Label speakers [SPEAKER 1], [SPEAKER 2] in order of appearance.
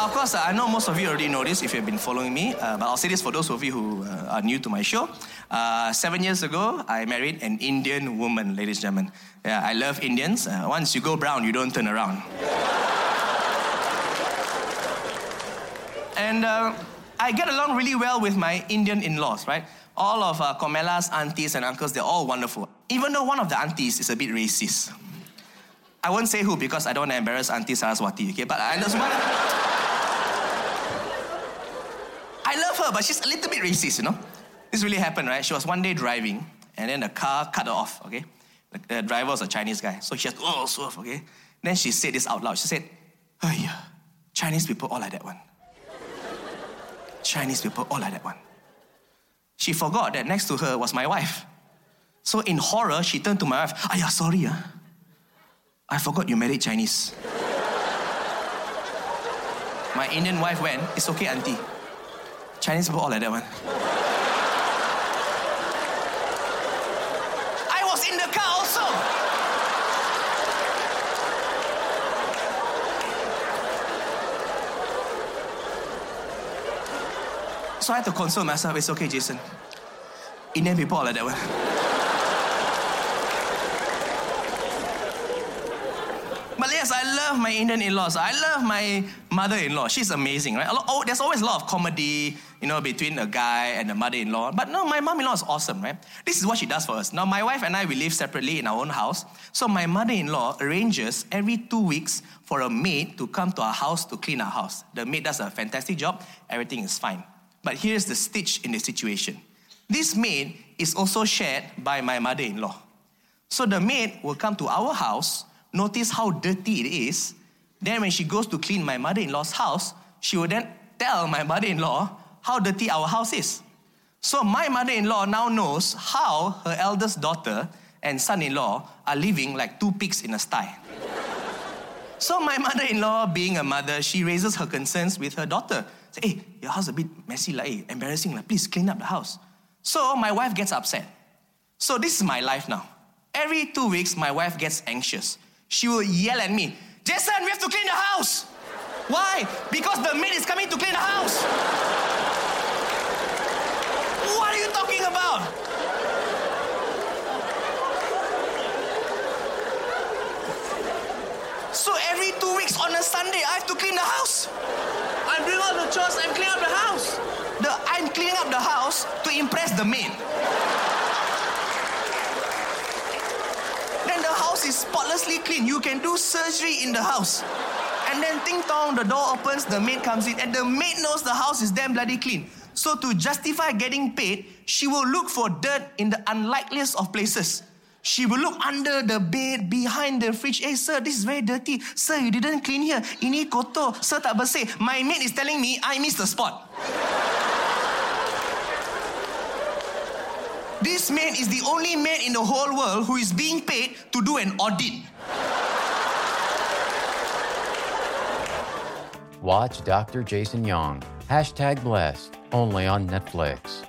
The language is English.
[SPEAKER 1] uh, of course, uh, I know most of you already know this if you've been following me, uh, but I'll say this for those of you who uh, are new to my show. Uh, seven years ago, I married an Indian woman, ladies and gentlemen. Yeah, I love Indians. Uh, once you go brown, you don't turn around. and I get along really well with my Indian in laws, right? All of uh, Komela's aunties and uncles, they're all wonderful. Even though one of the aunties is a bit racist. I won't say who because I don't want to embarrass Auntie Saraswati, okay? But I just want I love her, but she's a little bit racist, you know? This really happened, right? She was one day driving, and then the car cut her off, okay? The, the driver was a Chinese guy, so she has oh, swerve, okay? Then she said this out loud. She said, oh, yeah, Chinese people all like that one. Chinese people all like that one. She forgot that next to her was my wife. So in horror, she turned to my wife, ah, yeah, sorry, ah. I forgot you married Chinese. My Indian wife went, It's okay, auntie. Chinese people all like that one. I was in the car also. So I had to console myself. It's okay, Jason. Indian people all like that one. But yes, I love my Indian in-laws. I love my mother-in-law. She's amazing, right? Oh, there's always a lot of comedy, you know, between a guy and a mother-in-law. But no, my mom-in-law is awesome, right? This is what she does for us. Now, my wife and I, we live separately in our own house. So my mother-in-law arranges every two weeks for a maid to come to our house to clean our house. The maid does a fantastic job. Everything is fine. But here's the stitch in the situation. This maid is also shared by my mother-in-law. So the maid will come to our house notice how dirty it is. Then, when she goes to clean my mother in law's house, she will then tell my mother in law how dirty our house is. So, my mother in law now knows how her eldest daughter and son in law are living like two pigs in a sty. so, my mother in law, being a mother, she raises her concerns with her daughter. Say, hey, your house a bit messy, like, eh. hey, embarrassing, like, please clean up the house. So, my wife gets upset. So, this is my life now. Every two weeks, my wife gets anxious she will yell at me, Jason, we have to clean the house. Why? Because the maid is coming to clean the house. What are you talking about? So every two weeks on a Sunday, I have to clean the house. I'm doing all the chores, I'm cleaning up the house. The, I'm cleaning up the house to impress the maid. Then the house is spotlessly clean. You can do surgery in the house. And then ting tong, the door opens, the maid comes in, and the maid knows the house is damn bloody clean. So to justify getting paid, she will look for dirt in the unlikeliest of places. She will look under the bed, behind the fridge. Hey, sir, this is very dirty. Sir, you didn't clean here. Ini kotor. Sir, tak bersih. My maid is telling me I missed the spot. This man is the only man in the whole world who is being paid to do an audit.
[SPEAKER 2] Watch Dr. Jason Leong. Hashtag blessed. Only on Netflix.